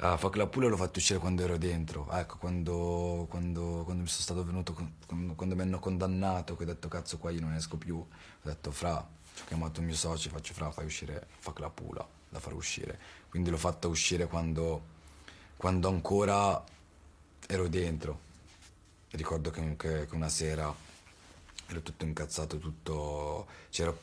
Ah, Fuck la Pula l'ho fatto uscire quando ero dentro, ecco, quando, quando, quando mi sono stato venuto, quando, quando, mi hanno condannato, che ho detto cazzo qua io non esco più, ho detto fra, ho chiamato il mio socio, faccio fra, fai uscire Fuck la Pula, da far uscire. Quindi l'ho fatta uscire quando, quando ancora ero dentro. Ricordo che, che, che una sera ero tutto incazzato, tutto... c'era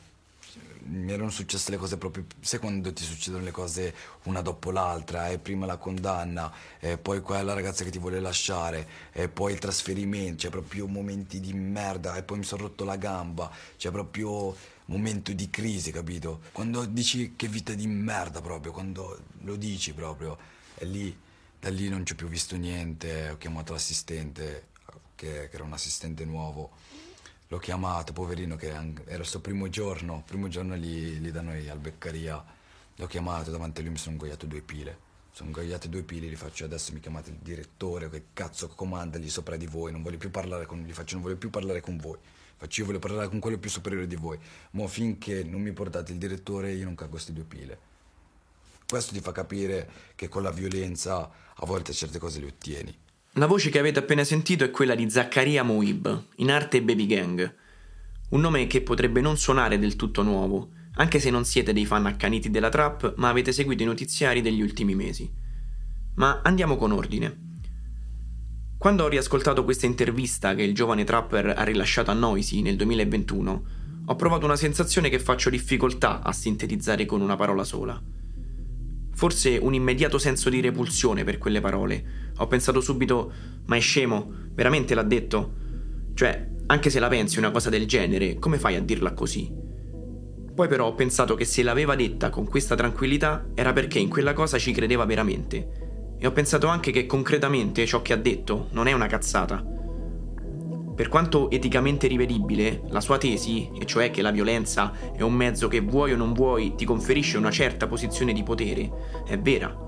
mi erano successe le cose proprio, sai quando ti succedono le cose una dopo l'altra, e prima la condanna, e poi quella ragazza che ti vuole lasciare, e poi il trasferimento, c'è proprio momenti di merda, e poi mi sono rotto la gamba, c'è proprio momento di crisi, capito? Quando dici che vita di merda proprio, quando lo dici proprio, e lì, da lì non ci ho più visto niente, ho chiamato l'assistente, che, che era un assistente nuovo l'ho chiamato, poverino, che era il suo primo giorno, primo giorno lì, lì da noi al Beccaria, l'ho chiamato, davanti a lui mi sono ingoiato due pile. Sono ingoiate due pile, gli faccio adesso mi chiamate il direttore, che cazzo comanda lì sopra di voi, non voglio più parlare con, gli faccio non voglio più parlare con voi. Faccio io voglio parlare con quello più superiore di voi. Ma finché non mi portate il direttore io non cago queste due pile. Questo ti fa capire che con la violenza a volte certe cose le ottieni. La voce che avete appena sentito è quella di Zaccaria Moib, in arte Baby Gang. Un nome che potrebbe non suonare del tutto nuovo, anche se non siete dei fan accaniti della trap, ma avete seguito i notiziari degli ultimi mesi. Ma andiamo con ordine. Quando ho riascoltato questa intervista che il giovane trapper ha rilasciato a Noisy nel 2021, ho provato una sensazione che faccio difficoltà a sintetizzare con una parola sola. Forse un immediato senso di repulsione per quelle parole. Ho pensato subito, ma è scemo, veramente l'ha detto? Cioè, anche se la pensi una cosa del genere, come fai a dirla così? Poi però ho pensato che se l'aveva detta con questa tranquillità era perché in quella cosa ci credeva veramente. E ho pensato anche che concretamente ciò che ha detto non è una cazzata. Per quanto eticamente rivedibile, la sua tesi, e cioè che la violenza è un mezzo che vuoi o non vuoi ti conferisce una certa posizione di potere, è vera.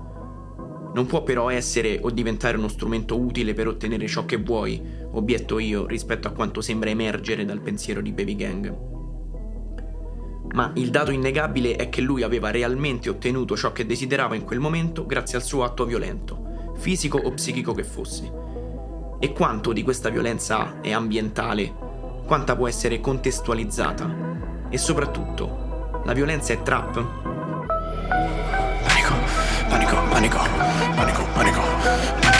Non può però essere o diventare uno strumento utile per ottenere ciò che vuoi, obietto io rispetto a quanto sembra emergere dal pensiero di Baby Gang. Ma il dato innegabile è che lui aveva realmente ottenuto ciò che desiderava in quel momento grazie al suo atto violento, fisico o psichico che fosse e quanto di questa violenza è ambientale, quanta può essere contestualizzata e soprattutto la violenza è trap? Panico, panico, panico, panico,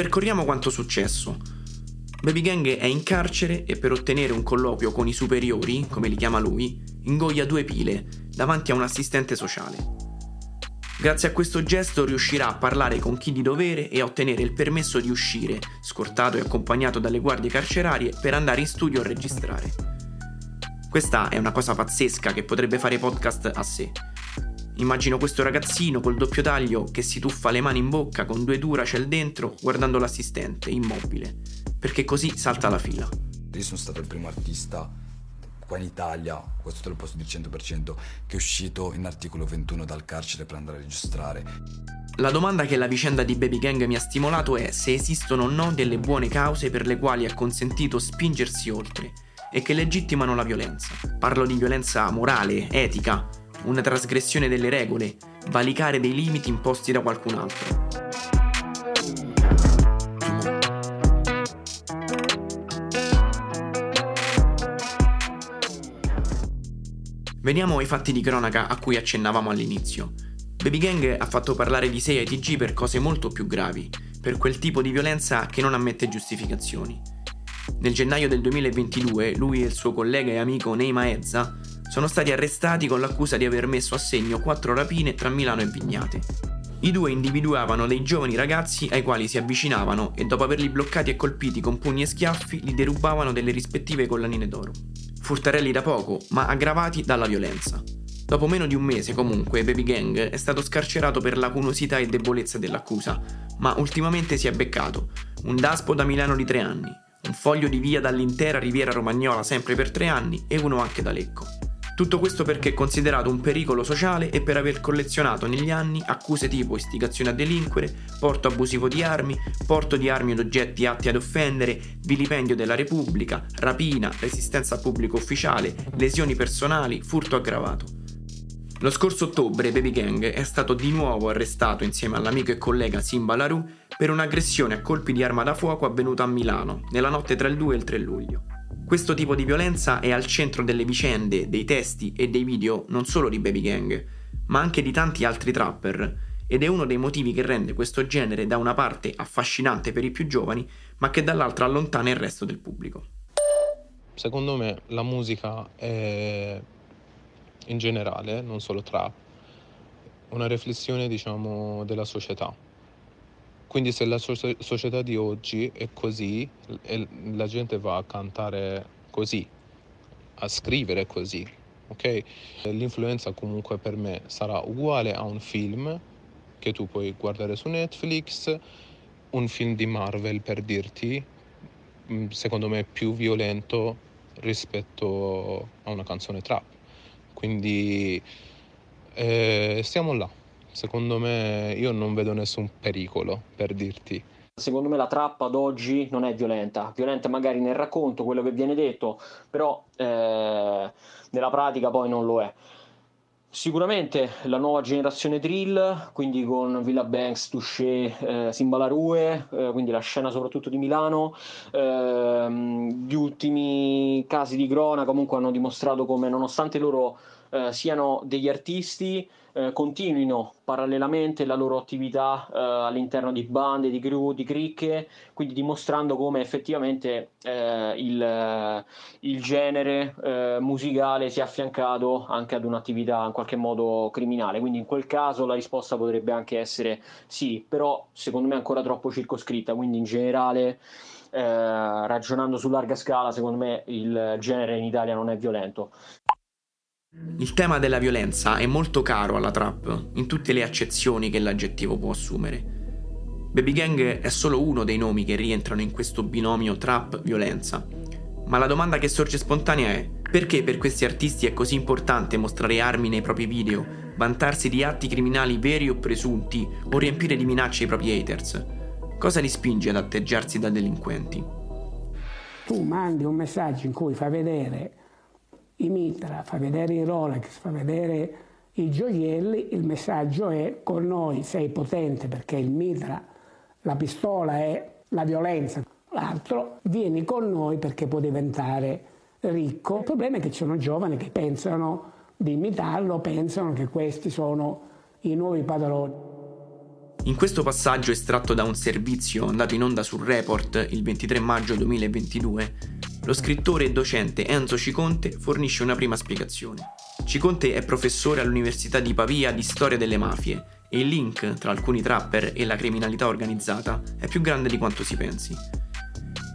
Ripercorriamo quanto successo. Baby Gang è in carcere e per ottenere un colloquio con i superiori, come li chiama lui, ingoia due pile davanti a un assistente sociale. Grazie a questo gesto riuscirà a parlare con chi di dovere e a ottenere il permesso di uscire, scortato e accompagnato dalle guardie carcerarie, per andare in studio a registrare. Questa è una cosa pazzesca che potrebbe fare podcast a sé. Immagino questo ragazzino col doppio taglio che si tuffa le mani in bocca con due Duracell dentro guardando l'assistente, immobile, perché così salta la fila. Io sono stato il primo artista qua in Italia, questo te lo posso dire 100%, che è uscito in articolo 21 dal carcere per andare a registrare. La domanda che la vicenda di Baby Gang mi ha stimolato è se esistono o no delle buone cause per le quali è consentito spingersi oltre e che legittimano la violenza. Parlo di violenza morale, etica, una trasgressione delle regole, valicare dei limiti imposti da qualcun altro. Veniamo ai fatti di cronaca a cui accennavamo all'inizio. Baby Gang ha fatto parlare di sé ai TG per cose molto più gravi, per quel tipo di violenza che non ammette giustificazioni. Nel gennaio del 2022 lui e il suo collega e amico Neima Ezza sono stati arrestati con l'accusa di aver messo a segno quattro rapine tra Milano e Vignate. I due individuavano dei giovani ragazzi ai quali si avvicinavano e dopo averli bloccati e colpiti con pugni e schiaffi li derubavano delle rispettive collanine d'oro. Furtarelli da poco, ma aggravati dalla violenza. Dopo meno di un mese, comunque, Baby Gang è stato scarcerato per lacunosità e debolezza dell'accusa, ma ultimamente si è beccato un daspo da Milano di tre anni, un foglio di via dall'intera riviera romagnola sempre per tre anni e uno anche da Lecco. Tutto questo perché è considerato un pericolo sociale e per aver collezionato negli anni accuse tipo istigazione a delinquere, porto abusivo di armi, porto di armi ed oggetti atti ad offendere, vilipendio della Repubblica, rapina, resistenza a pubblico ufficiale, lesioni personali, furto aggravato. Lo scorso ottobre Baby Gang è stato di nuovo arrestato insieme all'amico e collega Simba Larue per un'aggressione a colpi di arma da fuoco avvenuta a Milano nella notte tra il 2 e il 3 luglio. Questo tipo di violenza è al centro delle vicende, dei testi e dei video non solo di Baby Gang, ma anche di tanti altri trapper, ed è uno dei motivi che rende questo genere da una parte affascinante per i più giovani, ma che dall'altra allontana il resto del pubblico. Secondo me la musica è in generale, non solo trap, una riflessione diciamo della società quindi se la so- società di oggi è così la gente va a cantare così, a scrivere così, ok? L'influenza comunque per me sarà uguale a un film che tu puoi guardare su Netflix, un film di Marvel per dirti, mm, secondo me più violento rispetto a una canzone trap. Quindi eh, stiamo là. Secondo me io non vedo nessun pericolo per dirti. Secondo me la trappa ad oggi non è violenta, violenta magari nel racconto, quello che viene detto, però eh, nella pratica poi non lo è. Sicuramente la nuova generazione drill, quindi con Villa Banks, Touché, eh, Simbalarue, eh, quindi la scena soprattutto di Milano, eh, gli ultimi casi di Grona comunque hanno dimostrato come nonostante loro eh, siano degli artisti, eh, continuino parallelamente la loro attività eh, all'interno di bande, di crew, di cricche, quindi dimostrando come effettivamente eh, il, il, genere eh, musicale sia affiancato anche ad un'attività in qualche modo criminale. Quindi in quel caso la risposta potrebbe anche essere sì, però secondo me è ancora troppo circoscritta, quindi in generale. Eh, ragionando su larga scala, secondo me il genere in Italia non è violento. Il tema della violenza è molto caro alla trap, in tutte le accezioni che l'aggettivo può assumere. Baby Gang è solo uno dei nomi che rientrano in questo binomio trap-violenza. Ma la domanda che sorge spontanea è: perché per questi artisti è così importante mostrare armi nei propri video, vantarsi di atti criminali veri o presunti o riempire di minacce i propri haters? Cosa li spinge ad atteggiarsi da delinquenti? Tu mandi un messaggio in cui fai vedere i mitra, fa vedere i Rolex, fa vedere i gioielli, il messaggio è con noi sei potente perché il mitra, la pistola è la violenza, l'altro vieni con noi perché può diventare ricco. Il problema è che ci sono giovani che pensano di imitarlo, pensano che questi sono i nuovi padroni. In questo passaggio estratto da un servizio andato in onda sul Report il 23 maggio 2022, lo scrittore e docente Enzo Ciconte fornisce una prima spiegazione. Ciconte è professore all'Università di Pavia di storia delle mafie e il link tra alcuni trapper e la criminalità organizzata è più grande di quanto si pensi.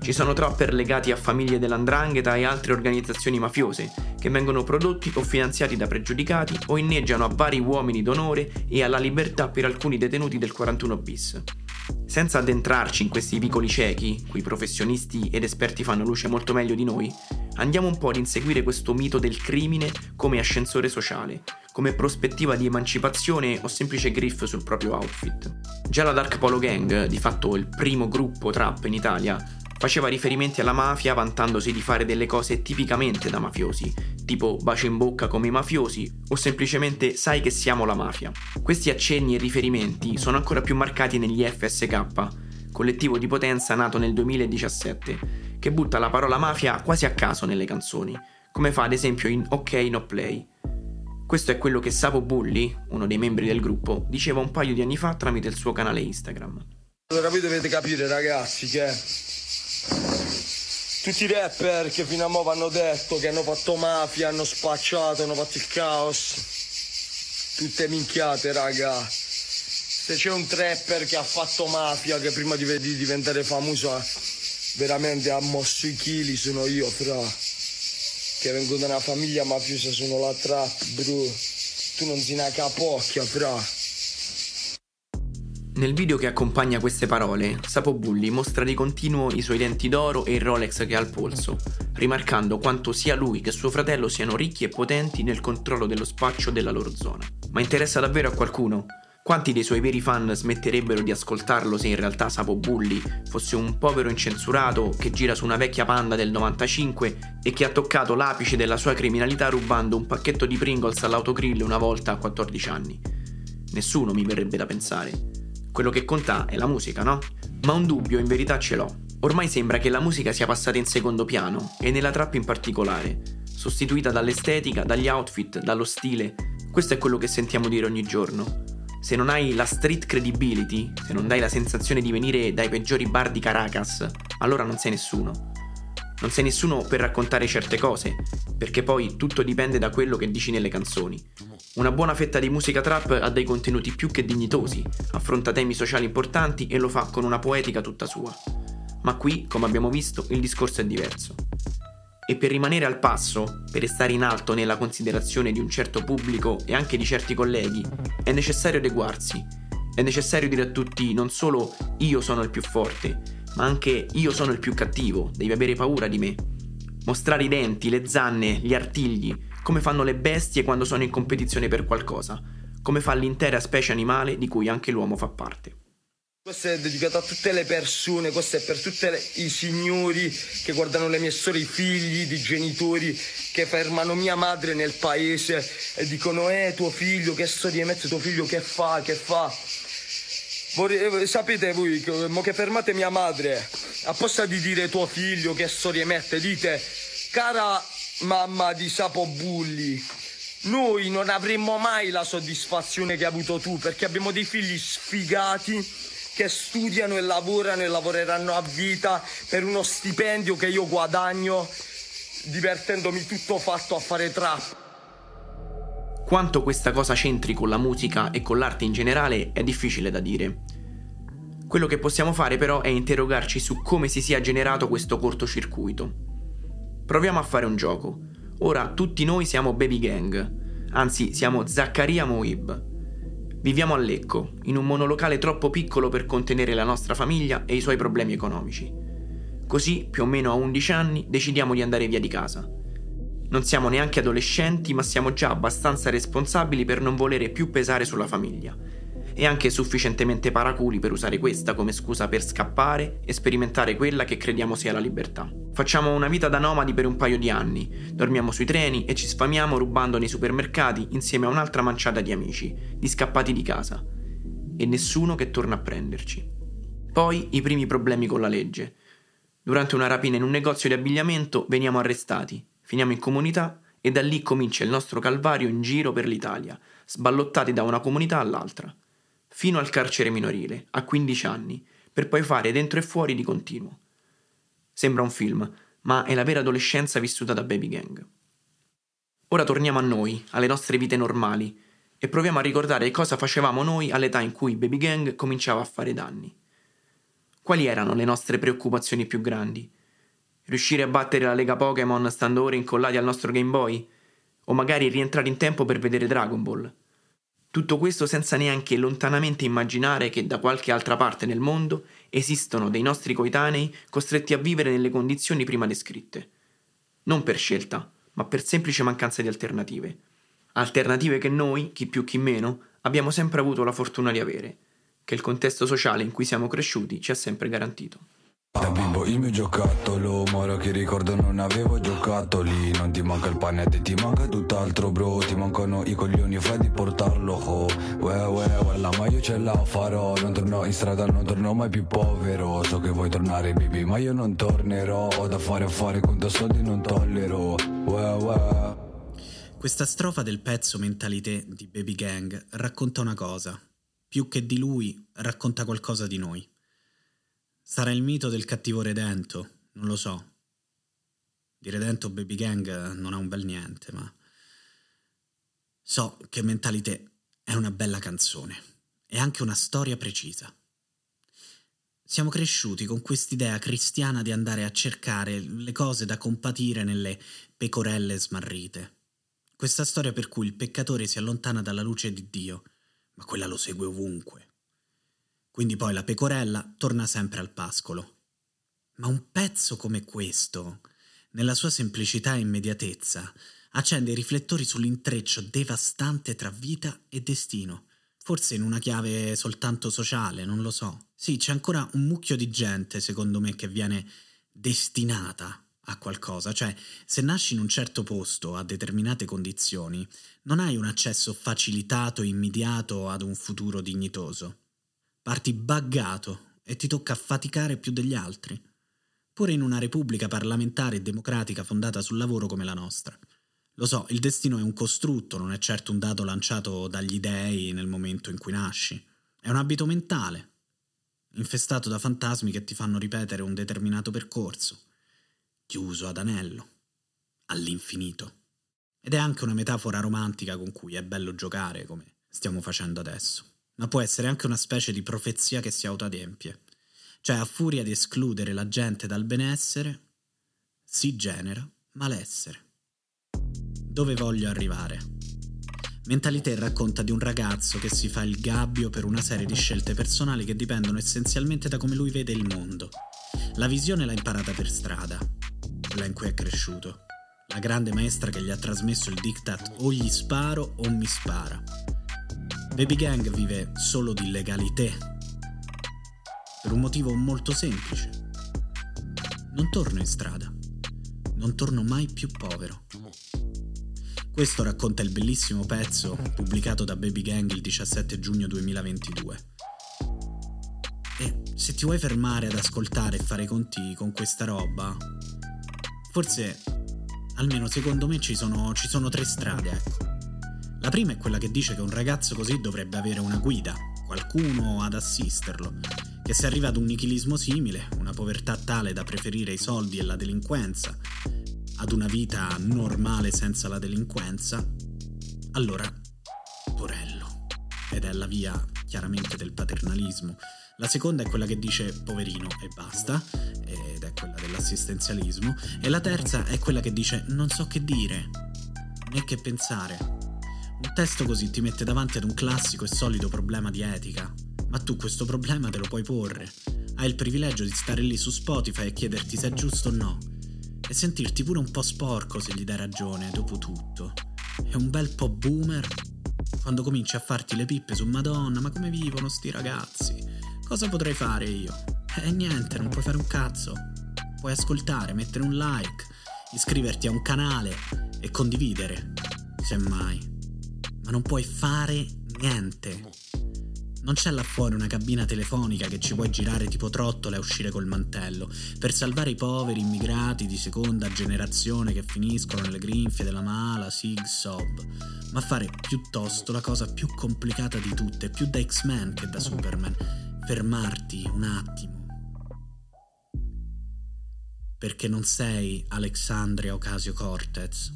Ci sono trapper legati a famiglie dell'andrangheta e altre organizzazioni mafiose che vengono prodotti o finanziati da pregiudicati o inneggiano a vari uomini d'onore e alla libertà per alcuni detenuti del 41 bis. Senza addentrarci in questi vicoli ciechi, cui professionisti ed esperti fanno luce molto meglio di noi, andiamo un po' ad inseguire questo mito del crimine come ascensore sociale, come prospettiva di emancipazione o semplice griff sul proprio outfit. Già la Dark Polo Gang, di fatto il primo gruppo trap in Italia, faceva riferimenti alla mafia vantandosi di fare delle cose tipicamente da mafiosi, tipo bacio in bocca come i mafiosi o semplicemente sai che siamo la mafia. Questi accenni e riferimenti sono ancora più marcati negli FSK, collettivo di potenza nato nel 2017, che butta la parola mafia quasi a caso nelle canzoni, come fa ad esempio in Ok No Play. Questo è quello che Sapo Bulli, uno dei membri del gruppo, diceva un paio di anni fa tramite il suo canale Instagram. Allora voi dovete capire ragazzi che tutti i rapper che fino a mo' hanno detto che hanno fatto mafia, hanno spacciato, hanno fatto il caos. Tutte minchiate, raga. Se c'è un trapper che ha fatto mafia, che prima di, di diventare famoso veramente ha mosso i chili, sono io, fra. Che vengo da una famiglia mafiosa, sono la trap, bro. tu non si una capocchia, fra. Nel video che accompagna queste parole, Sapo Bulli mostra di continuo i suoi denti d'oro e il Rolex che ha al polso, rimarcando quanto sia lui che suo fratello siano ricchi e potenti nel controllo dello spaccio della loro zona. Ma interessa davvero a qualcuno? Quanti dei suoi veri fan smetterebbero di ascoltarlo se in realtà Sapo Bulli fosse un povero incensurato che gira su una vecchia panda del 95 e che ha toccato l'apice della sua criminalità rubando un pacchetto di Pringles all'autogrill una volta a 14 anni? Nessuno mi verrebbe da pensare. Quello che conta è la musica, no? Ma un dubbio in verità ce l'ho. Ormai sembra che la musica sia passata in secondo piano, e nella trap in particolare, sostituita dall'estetica, dagli outfit, dallo stile. Questo è quello che sentiamo dire ogni giorno. Se non hai la street credibility, se non dai la sensazione di venire dai peggiori bar di Caracas, allora non sei nessuno. Non sei nessuno per raccontare certe cose, perché poi tutto dipende da quello che dici nelle canzoni. Una buona fetta di musica trap ha dei contenuti più che dignitosi, affronta temi sociali importanti e lo fa con una poetica tutta sua. Ma qui, come abbiamo visto, il discorso è diverso. E per rimanere al passo, per restare in alto nella considerazione di un certo pubblico e anche di certi colleghi, è necessario adeguarsi. È necessario dire a tutti non solo io sono il più forte, ma anche io sono il più cattivo, devi avere paura di me. Mostrare i denti, le zanne, gli artigli, come fanno le bestie quando sono in competizione per qualcosa, come fa l'intera specie animale di cui anche l'uomo fa parte. Questo è dedicato a tutte le persone, questo è per tutti i signori che guardano le mie storie, i figli di genitori che fermano mia madre nel paese e dicono eh tuo figlio che storie mette tuo figlio che fa, che fa. Vorrei, eh, sapete voi mo che fermate mia madre, apposta di dire tuo figlio che storie mette, dite cara mamma di Sapo Bulli. Noi non avremmo mai la soddisfazione che hai avuto tu perché abbiamo dei figli sfigati che studiano e lavorano e lavoreranno a vita per uno stipendio che io guadagno divertendomi tutto fatto a fare trap. Quanto questa cosa c'entri con la musica e con l'arte in generale è difficile da dire. Quello che possiamo fare però è interrogarci su come si sia generato questo cortocircuito. Proviamo a fare un gioco. Ora tutti noi siamo Baby Gang, anzi siamo Zaccaria Moib. Viviamo a Lecco, in un monolocale troppo piccolo per contenere la nostra famiglia e i suoi problemi economici. Così, più o meno a 11 anni, decidiamo di andare via di casa. Non siamo neanche adolescenti, ma siamo già abbastanza responsabili per non volere più pesare sulla famiglia e anche sufficientemente paraculi per usare questa come scusa per scappare e sperimentare quella che crediamo sia la libertà. Facciamo una vita da nomadi per un paio di anni, dormiamo sui treni e ci sfamiamo rubando nei supermercati insieme a un'altra manciata di amici, di scappati di casa. E nessuno che torna a prenderci. Poi i primi problemi con la legge. Durante una rapina in un negozio di abbigliamento veniamo arrestati, finiamo in comunità e da lì comincia il nostro calvario in giro per l'Italia, sballottati da una comunità all'altra fino al carcere minorile, a 15 anni, per poi fare dentro e fuori di continuo. Sembra un film, ma è la vera adolescenza vissuta da Baby Gang. Ora torniamo a noi, alle nostre vite normali, e proviamo a ricordare cosa facevamo noi all'età in cui Baby Gang cominciava a fare danni. Quali erano le nostre preoccupazioni più grandi? Riuscire a battere la Lega Pokémon stando ore incollati al nostro Game Boy? O magari rientrare in tempo per vedere Dragon Ball? Tutto questo senza neanche lontanamente immaginare che da qualche altra parte nel mondo esistono dei nostri coetanei costretti a vivere nelle condizioni prima descritte. Non per scelta, ma per semplice mancanza di alternative. Alternative che noi, chi più chi meno, abbiamo sempre avuto la fortuna di avere, che il contesto sociale in cui siamo cresciuti ci ha sempre garantito. Da bimbo il mio giocattolo Moro che ricordo non avevo giocattoli Non ti manca il panette, ti manca tutt'altro bro. Ti mancano i coglioni, fai di portarlo ho Uè uè uè ma io ce la farò. Non torno in strada, non torno mai più povero. So che vuoi tornare baby ma io non tornerò. Ho da fare a fare, conto soldi non tollero. Uè uè. Questa strofa del pezzo Mentalité di Baby Gang racconta una cosa. Più che di lui, racconta qualcosa di noi Sarà il mito del cattivo redento, non lo so. Di redento Baby Gang non ha un bel niente, ma so che Mentalité è una bella canzone e anche una storia precisa. Siamo cresciuti con quest'idea cristiana di andare a cercare le cose da compatire nelle pecorelle smarrite. Questa storia per cui il peccatore si allontana dalla luce di Dio, ma quella lo segue ovunque. Quindi poi la pecorella torna sempre al pascolo. Ma un pezzo come questo, nella sua semplicità e immediatezza, accende i riflettori sull'intreccio devastante tra vita e destino. Forse in una chiave soltanto sociale, non lo so. Sì, c'è ancora un mucchio di gente, secondo me, che viene destinata a qualcosa, cioè se nasci in un certo posto a determinate condizioni, non hai un accesso facilitato e immediato ad un futuro dignitoso. Parti buggato e ti tocca faticare più degli altri, pure in una repubblica parlamentare e democratica fondata sul lavoro come la nostra. Lo so, il destino è un costrutto, non è certo un dato lanciato dagli dei nel momento in cui nasci. È un abito mentale, infestato da fantasmi che ti fanno ripetere un determinato percorso chiuso ad anello, all'infinito. Ed è anche una metafora romantica con cui è bello giocare, come stiamo facendo adesso. Ma può essere anche una specie di profezia che si autoadempie. Cioè, a furia di escludere la gente dal benessere, si genera malessere. Dove voglio arrivare? Mentalité racconta di un ragazzo che si fa il gabbio per una serie di scelte personali che dipendono essenzialmente da come lui vede il mondo. La visione l'ha imparata per strada, quella in cui è cresciuto. La grande maestra che gli ha trasmesso il diktat o gli sparo o mi spara. Baby Gang vive solo di legalité. Per un motivo molto semplice. Non torno in strada. Non torno mai più povero. Questo racconta il bellissimo pezzo pubblicato da Baby Gang il 17 giugno 2022. E se ti vuoi fermare ad ascoltare e fare i conti con questa roba, Forse, almeno secondo me, ci sono, ci sono tre strade, ecco. La prima è quella che dice che un ragazzo così dovrebbe avere una guida, qualcuno ad assisterlo, che se arriva ad un nichilismo simile, una povertà tale da preferire i soldi e la delinquenza, ad una vita normale senza la delinquenza, allora porello. Ed è la via chiaramente del paternalismo. La seconda è quella che dice poverino e basta, ed è quella dell'assistenzialismo. E la terza è quella che dice non so che dire, né che pensare. Un testo così ti mette davanti ad un classico e solido problema di etica. Ma tu questo problema te lo puoi porre. Hai il privilegio di stare lì su Spotify e chiederti se è giusto o no. E sentirti pure un po' sporco se gli dai ragione, dopo tutto. È un bel po' boomer quando cominci a farti le pippe su Madonna, ma come vivono sti ragazzi? Cosa potrei fare io? Eh niente, non puoi fare un cazzo. Puoi ascoltare, mettere un like, iscriverti a un canale e condividere, semmai. Ma non puoi fare niente. Non c'è là fuori una cabina telefonica che ci puoi girare tipo trottola e uscire col mantello per salvare i poveri immigrati di seconda generazione che finiscono nelle grinfie della mala Sig Sob, ma fare piuttosto la cosa più complicata di tutte, più da X-Men che da Superman, fermarti un attimo. Perché non sei Alexandria Ocasio Cortez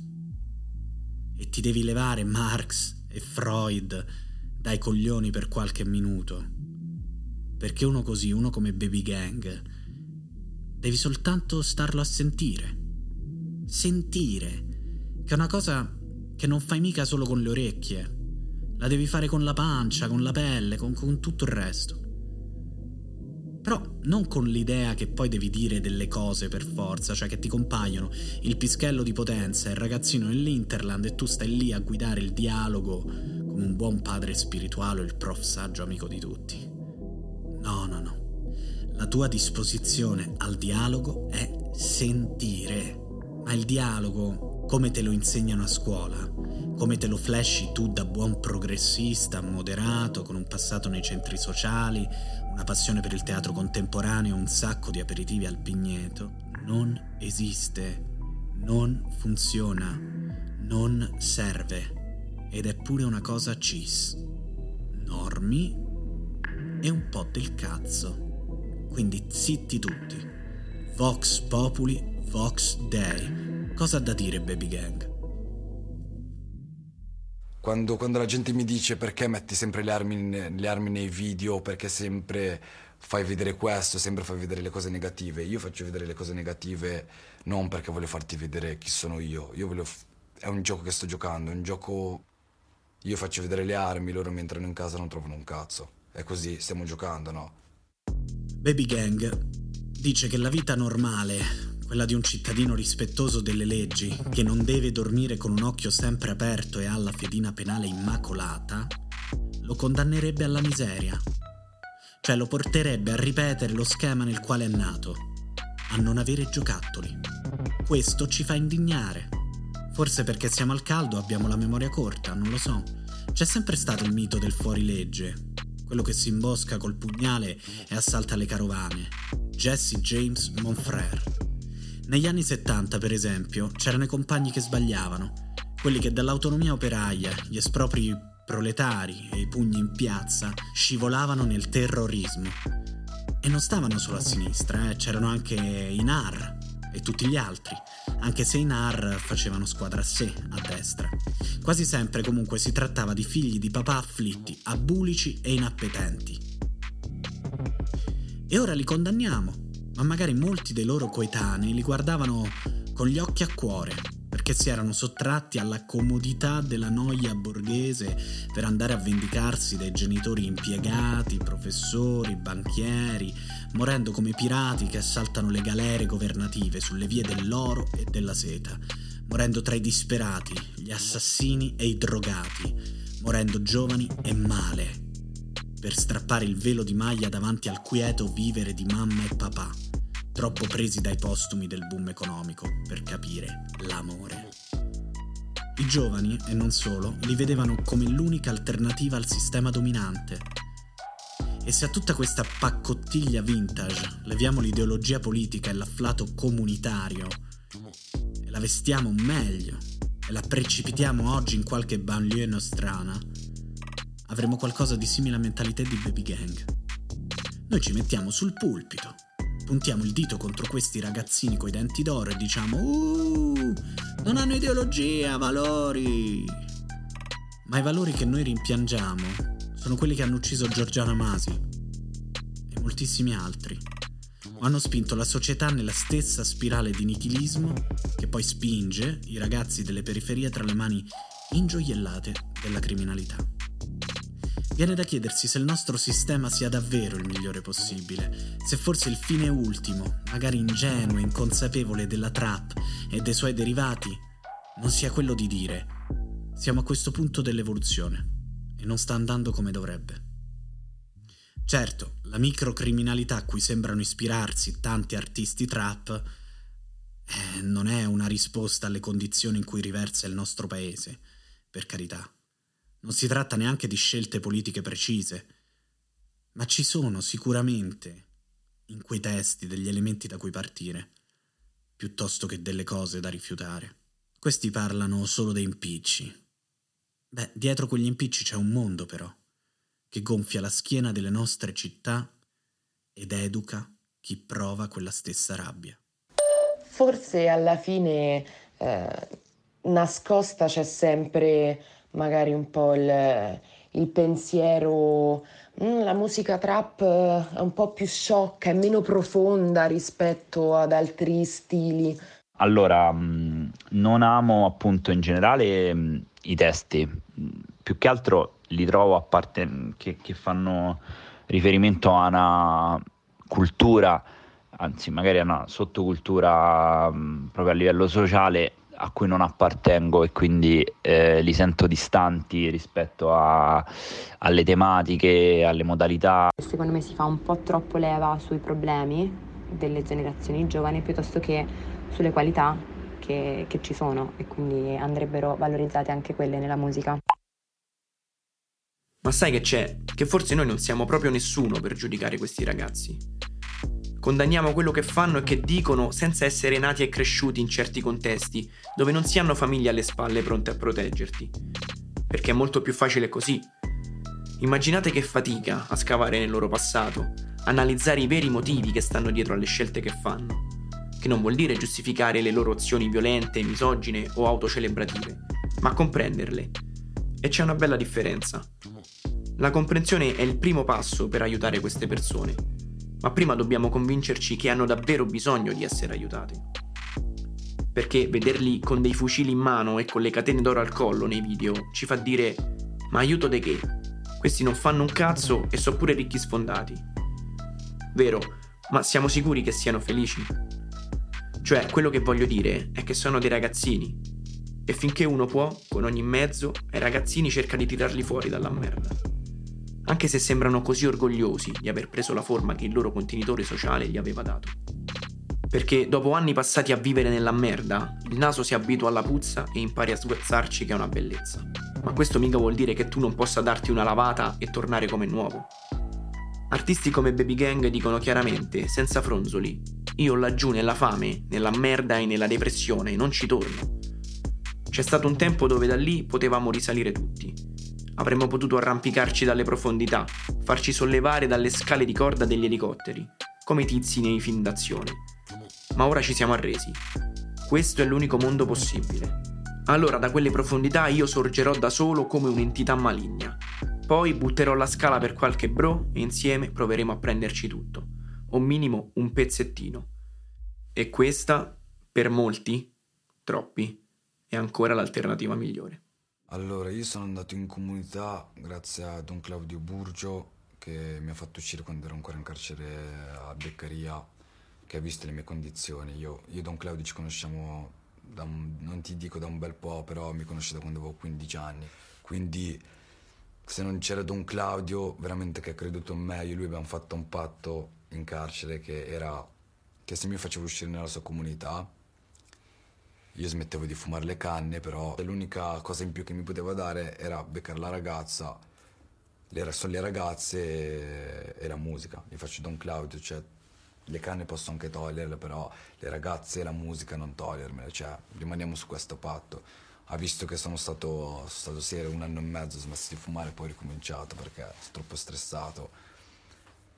e ti devi levare Marx e Freud dai coglioni per qualche minuto. Perché uno così, uno come Baby Gang, devi soltanto starlo a sentire. Sentire, che è una cosa che non fai mica solo con le orecchie, la devi fare con la pancia, con la pelle, con, con tutto il resto. Però non con l'idea che poi devi dire delle cose per forza, cioè che ti compaiono il pischello di potenza il ragazzino nell'Interland e tu stai lì a guidare il dialogo come un buon padre spirituale il prof saggio amico di tutti. No, no, no. La tua disposizione al dialogo è sentire. Ma il dialogo, come te lo insegnano a scuola, come te lo flashi tu da buon progressista, moderato, con un passato nei centri sociali, una passione per il teatro contemporaneo, un sacco di aperitivi al pigneto, non esiste, non funziona, non serve ed è pure una cosa cis. Normi e un po' del cazzo. Quindi zitti tutti. Vox Populi, Vox Dei. Cosa ha da dire Baby Gang? Quando, quando, la gente mi dice perché metti sempre le armi, le armi, nei video, perché sempre fai vedere questo, sempre fai vedere le cose negative, io faccio vedere le cose negative non perché voglio farti vedere chi sono io, io voglio è un gioco che sto giocando, è un gioco... Io faccio vedere le armi, loro mi entrano in casa non trovano un cazzo. È così, stiamo giocando, no? Baby Gang dice che la vita normale, quella di un cittadino rispettoso delle leggi, che non deve dormire con un occhio sempre aperto e ha la fedina penale immacolata, lo condannerebbe alla miseria. Cioè lo porterebbe a ripetere lo schema nel quale è nato, a non avere giocattoli. Questo ci fa indignare. Forse perché siamo al caldo abbiamo la memoria corta, non lo so. C'è sempre stato il mito del fuorilegge, quello che si imbosca col pugnale e assalta le carovane. Jesse James Monfrere. Negli anni 70, per esempio, c'erano i compagni che sbagliavano, quelli che dall'autonomia operaia, gli espropri proletari e i pugni in piazza scivolavano nel terrorismo. E non stavano solo a sinistra, eh, c'erano anche i NAR e tutti gli altri, anche se i NAR facevano squadra a sé a destra. Quasi sempre comunque si trattava di figli di papà afflitti, abulici e inappetenti. E ora li condanniamo, ma magari molti dei loro coetanei li guardavano con gli occhi a cuore, perché si erano sottratti alla comodità della noia borghese per andare a vendicarsi dai genitori impiegati, professori, banchieri, morendo come pirati che assaltano le galere governative sulle vie dell'oro e della seta, morendo tra i disperati, gli assassini e i drogati, morendo giovani e male, per strappare il velo di maglia davanti al quieto vivere di mamma e papà troppo presi dai postumi del boom economico per capire l'amore. I giovani, e non solo, li vedevano come l'unica alternativa al sistema dominante. E se a tutta questa paccottiglia vintage leviamo l'ideologia politica e l'afflato comunitario e la vestiamo meglio e la precipitiamo oggi in qualche banlieue nostrana, avremo qualcosa di simile a mentalità di baby gang. Noi ci mettiamo sul pulpito puntiamo il dito contro questi ragazzini coi denti d'oro e diciamo Uh, non hanno ideologia, valori. Ma i valori che noi rimpiangiamo sono quelli che hanno ucciso Giorgiana Masi e moltissimi altri. Hanno spinto la società nella stessa spirale di nichilismo che poi spinge i ragazzi delle periferie tra le mani ingioiellate della criminalità. Viene da chiedersi se il nostro sistema sia davvero il migliore possibile, se forse il fine ultimo, magari ingenuo e inconsapevole della trap e dei suoi derivati, non sia quello di dire siamo a questo punto dell'evoluzione e non sta andando come dovrebbe. Certo, la microcriminalità a cui sembrano ispirarsi tanti artisti trap eh, non è una risposta alle condizioni in cui riversa il nostro paese, per carità. Non si tratta neanche di scelte politiche precise, ma ci sono sicuramente in quei testi degli elementi da cui partire, piuttosto che delle cose da rifiutare. Questi parlano solo dei impicci. Beh, dietro quegli impicci c'è un mondo però, che gonfia la schiena delle nostre città ed educa chi prova quella stessa rabbia. Forse alla fine eh, nascosta c'è sempre magari un po' il, il pensiero, mm, la musica trap eh, è un po' più sciocca, è meno profonda rispetto ad altri stili. Allora, mm, non amo appunto in generale mm, i testi, più che altro li trovo a parte che, che fanno riferimento a una cultura, anzi magari a una sottocultura proprio a livello sociale a cui non appartengo e quindi eh, li sento distanti rispetto a, alle tematiche, alle modalità. Secondo me si fa un po' troppo leva sui problemi delle generazioni giovani piuttosto che sulle qualità che, che ci sono e quindi andrebbero valorizzate anche quelle nella musica. Ma sai che c'è? Che forse noi non siamo proprio nessuno per giudicare questi ragazzi. Condanniamo quello che fanno e che dicono senza essere nati e cresciuti in certi contesti, dove non si hanno famiglie alle spalle pronte a proteggerti. Perché è molto più facile così. Immaginate che fatica a scavare nel loro passato, analizzare i veri motivi che stanno dietro alle scelte che fanno. Che non vuol dire giustificare le loro azioni violente, misogine o autocelebrative, ma comprenderle. E c'è una bella differenza. La comprensione è il primo passo per aiutare queste persone ma prima dobbiamo convincerci che hanno davvero bisogno di essere aiutati. perché vederli con dei fucili in mano e con le catene d'oro al collo nei video ci fa dire ma aiuto de che? Questi non fanno un cazzo e sono pure ricchi sfondati. Vero, ma siamo sicuri che siano felici? Cioè, quello che voglio dire è che sono dei ragazzini. E finché uno può, con ogni mezzo, ai ragazzini cerca di tirarli fuori dalla merda. Anche se sembrano così orgogliosi di aver preso la forma che il loro contenitore sociale gli aveva dato. Perché dopo anni passati a vivere nella merda, il naso si abitua alla puzza e impari a sguazzarci che è una bellezza. Ma questo mica vuol dire che tu non possa darti una lavata e tornare come nuovo. Artisti come Baby Gang dicono chiaramente, senza fronzoli, io laggiù nella fame, nella merda e nella depressione non ci torno. C'è stato un tempo dove da lì potevamo risalire tutti. Avremmo potuto arrampicarci dalle profondità, farci sollevare dalle scale di corda degli elicotteri, come i tizi nei film d'azione ma ora ci siamo arresi. Questo è l'unico mondo possibile. Allora da quelle profondità io sorgerò da solo come un'entità maligna. Poi butterò la scala per qualche bro e insieme proveremo a prenderci tutto, o minimo un pezzettino. E questa, per molti, troppi, è ancora l'alternativa migliore. Allora, io sono andato in comunità grazie a Don Claudio Burgio che mi ha fatto uscire quando ero ancora in carcere a Beccaria che ha visto le mie condizioni. Io, e Don Claudio ci conosciamo, un, non ti dico da un bel po', però mi conosce da quando avevo 15 anni. Quindi se non c'era Don Claudio, veramente che ha creduto in me, io e lui abbiamo fatto un patto in carcere che era che se mi facevo uscire nella sua comunità, io smettevo di fumare le canne, però l'unica cosa in più che mi poteva dare era beccare la ragazza, le, sono le ragazze e la musica. Gli faccio Don Claudio, cioè le canne posso anche toglierle, però le ragazze e la musica non togliermele, cioè rimaniamo su questo patto. Ha visto che sono stato, sono stato serio un anno e mezzo, ho smesso di fumare e poi ho ricominciato perché sono troppo stressato.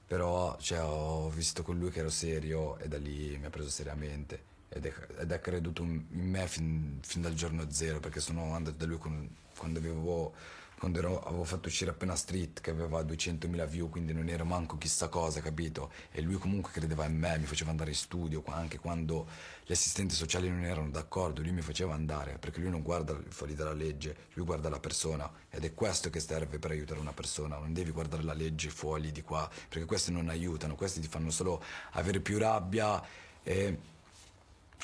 Però cioè, ho visto con lui che ero serio e da lì mi ha preso seriamente ed è, ed è creduto in me fin, fin, dal giorno zero perché sono andato da lui con, quando avevo quando ero, avevo fatto uscire appena Street che aveva 200.000 view quindi non ero manco chissà cosa capito? E lui comunque credeva in me mi faceva andare in studio anche quando gli assistenti sociali non erano d'accordo lui mi faceva andare perché lui non guarda fuori dalla legge lui guarda la persona ed è questo che serve per aiutare una persona non devi guardare la legge fuori di qua perché questi non aiutano questi ti fanno solo avere più rabbia e,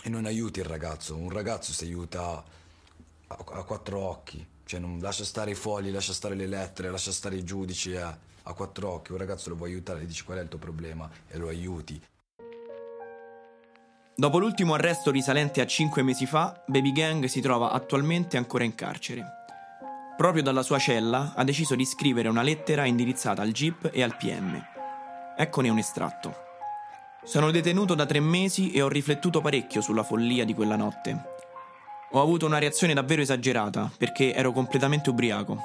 e non aiuti il ragazzo un ragazzo si aiuta a, a quattro occhi cioè, non lascia stare i fogli, lascia stare le lettere, lascia stare i giudici eh, a quattro occhi. Un ragazzo lo vuoi aiutare, gli dici qual è il tuo problema e lo aiuti. Dopo l'ultimo arresto risalente a cinque mesi fa, Baby Gang si trova attualmente ancora in carcere. Proprio dalla sua cella ha deciso di scrivere una lettera indirizzata al GIP e al PM. Eccone un estratto. Sono detenuto da tre mesi e ho riflettuto parecchio sulla follia di quella notte. Ho avuto una reazione davvero esagerata perché ero completamente ubriaco.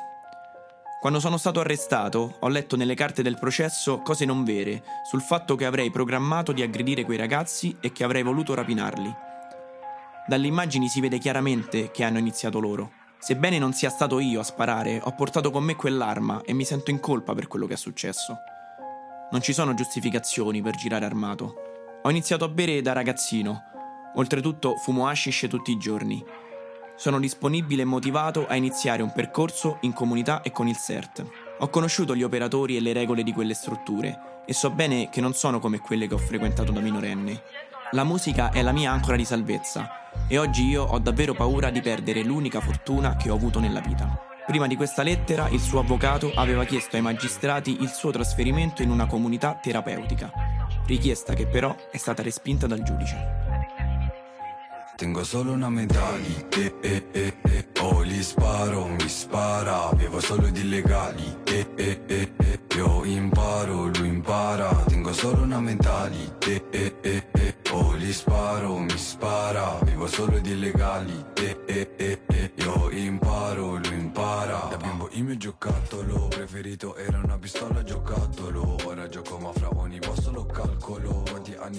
Quando sono stato arrestato, ho letto nelle carte del processo cose non vere sul fatto che avrei programmato di aggredire quei ragazzi e che avrei voluto rapinarli. Dalle immagini si vede chiaramente che hanno iniziato loro. Sebbene non sia stato io a sparare, ho portato con me quell'arma e mi sento in colpa per quello che è successo. Non ci sono giustificazioni per girare armato. Ho iniziato a bere da ragazzino Oltretutto fumo hashish tutti i giorni. Sono disponibile e motivato a iniziare un percorso in comunità e con il CERT. Ho conosciuto gli operatori e le regole di quelle strutture e so bene che non sono come quelle che ho frequentato da minorenne. La musica è la mia ancora di salvezza e oggi io ho davvero paura di perdere l'unica fortuna che ho avuto nella vita. Prima di questa lettera il suo avvocato aveva chiesto ai magistrati il suo trasferimento in una comunità terapeutica, richiesta che però è stata respinta dal giudice. Tengo solo una medaglia, eh, eh, eh, eh. Oh, gli sparo, mi spara, avevo solo di illegali, eh, eh, eh, eh. Io imparo, lui impara, tengo solo una medaglia, eh, eh, eh, eh. Oh, gli sparo, mi spara, vivo solo di illegali, eh, eh, eh, eh. Io imparo, il mio giocattolo preferito era una pistola giocattolo, ora gioco ma fra ogni posto lo calcolo.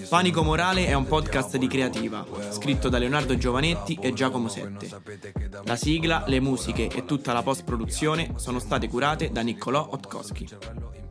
Panico Morale è un podcast di creativa, scritto da Leonardo Giovanetti e Giacomo Sette. La sigla, le musiche e tutta la post-produzione sono state curate da Niccolò Otkowski.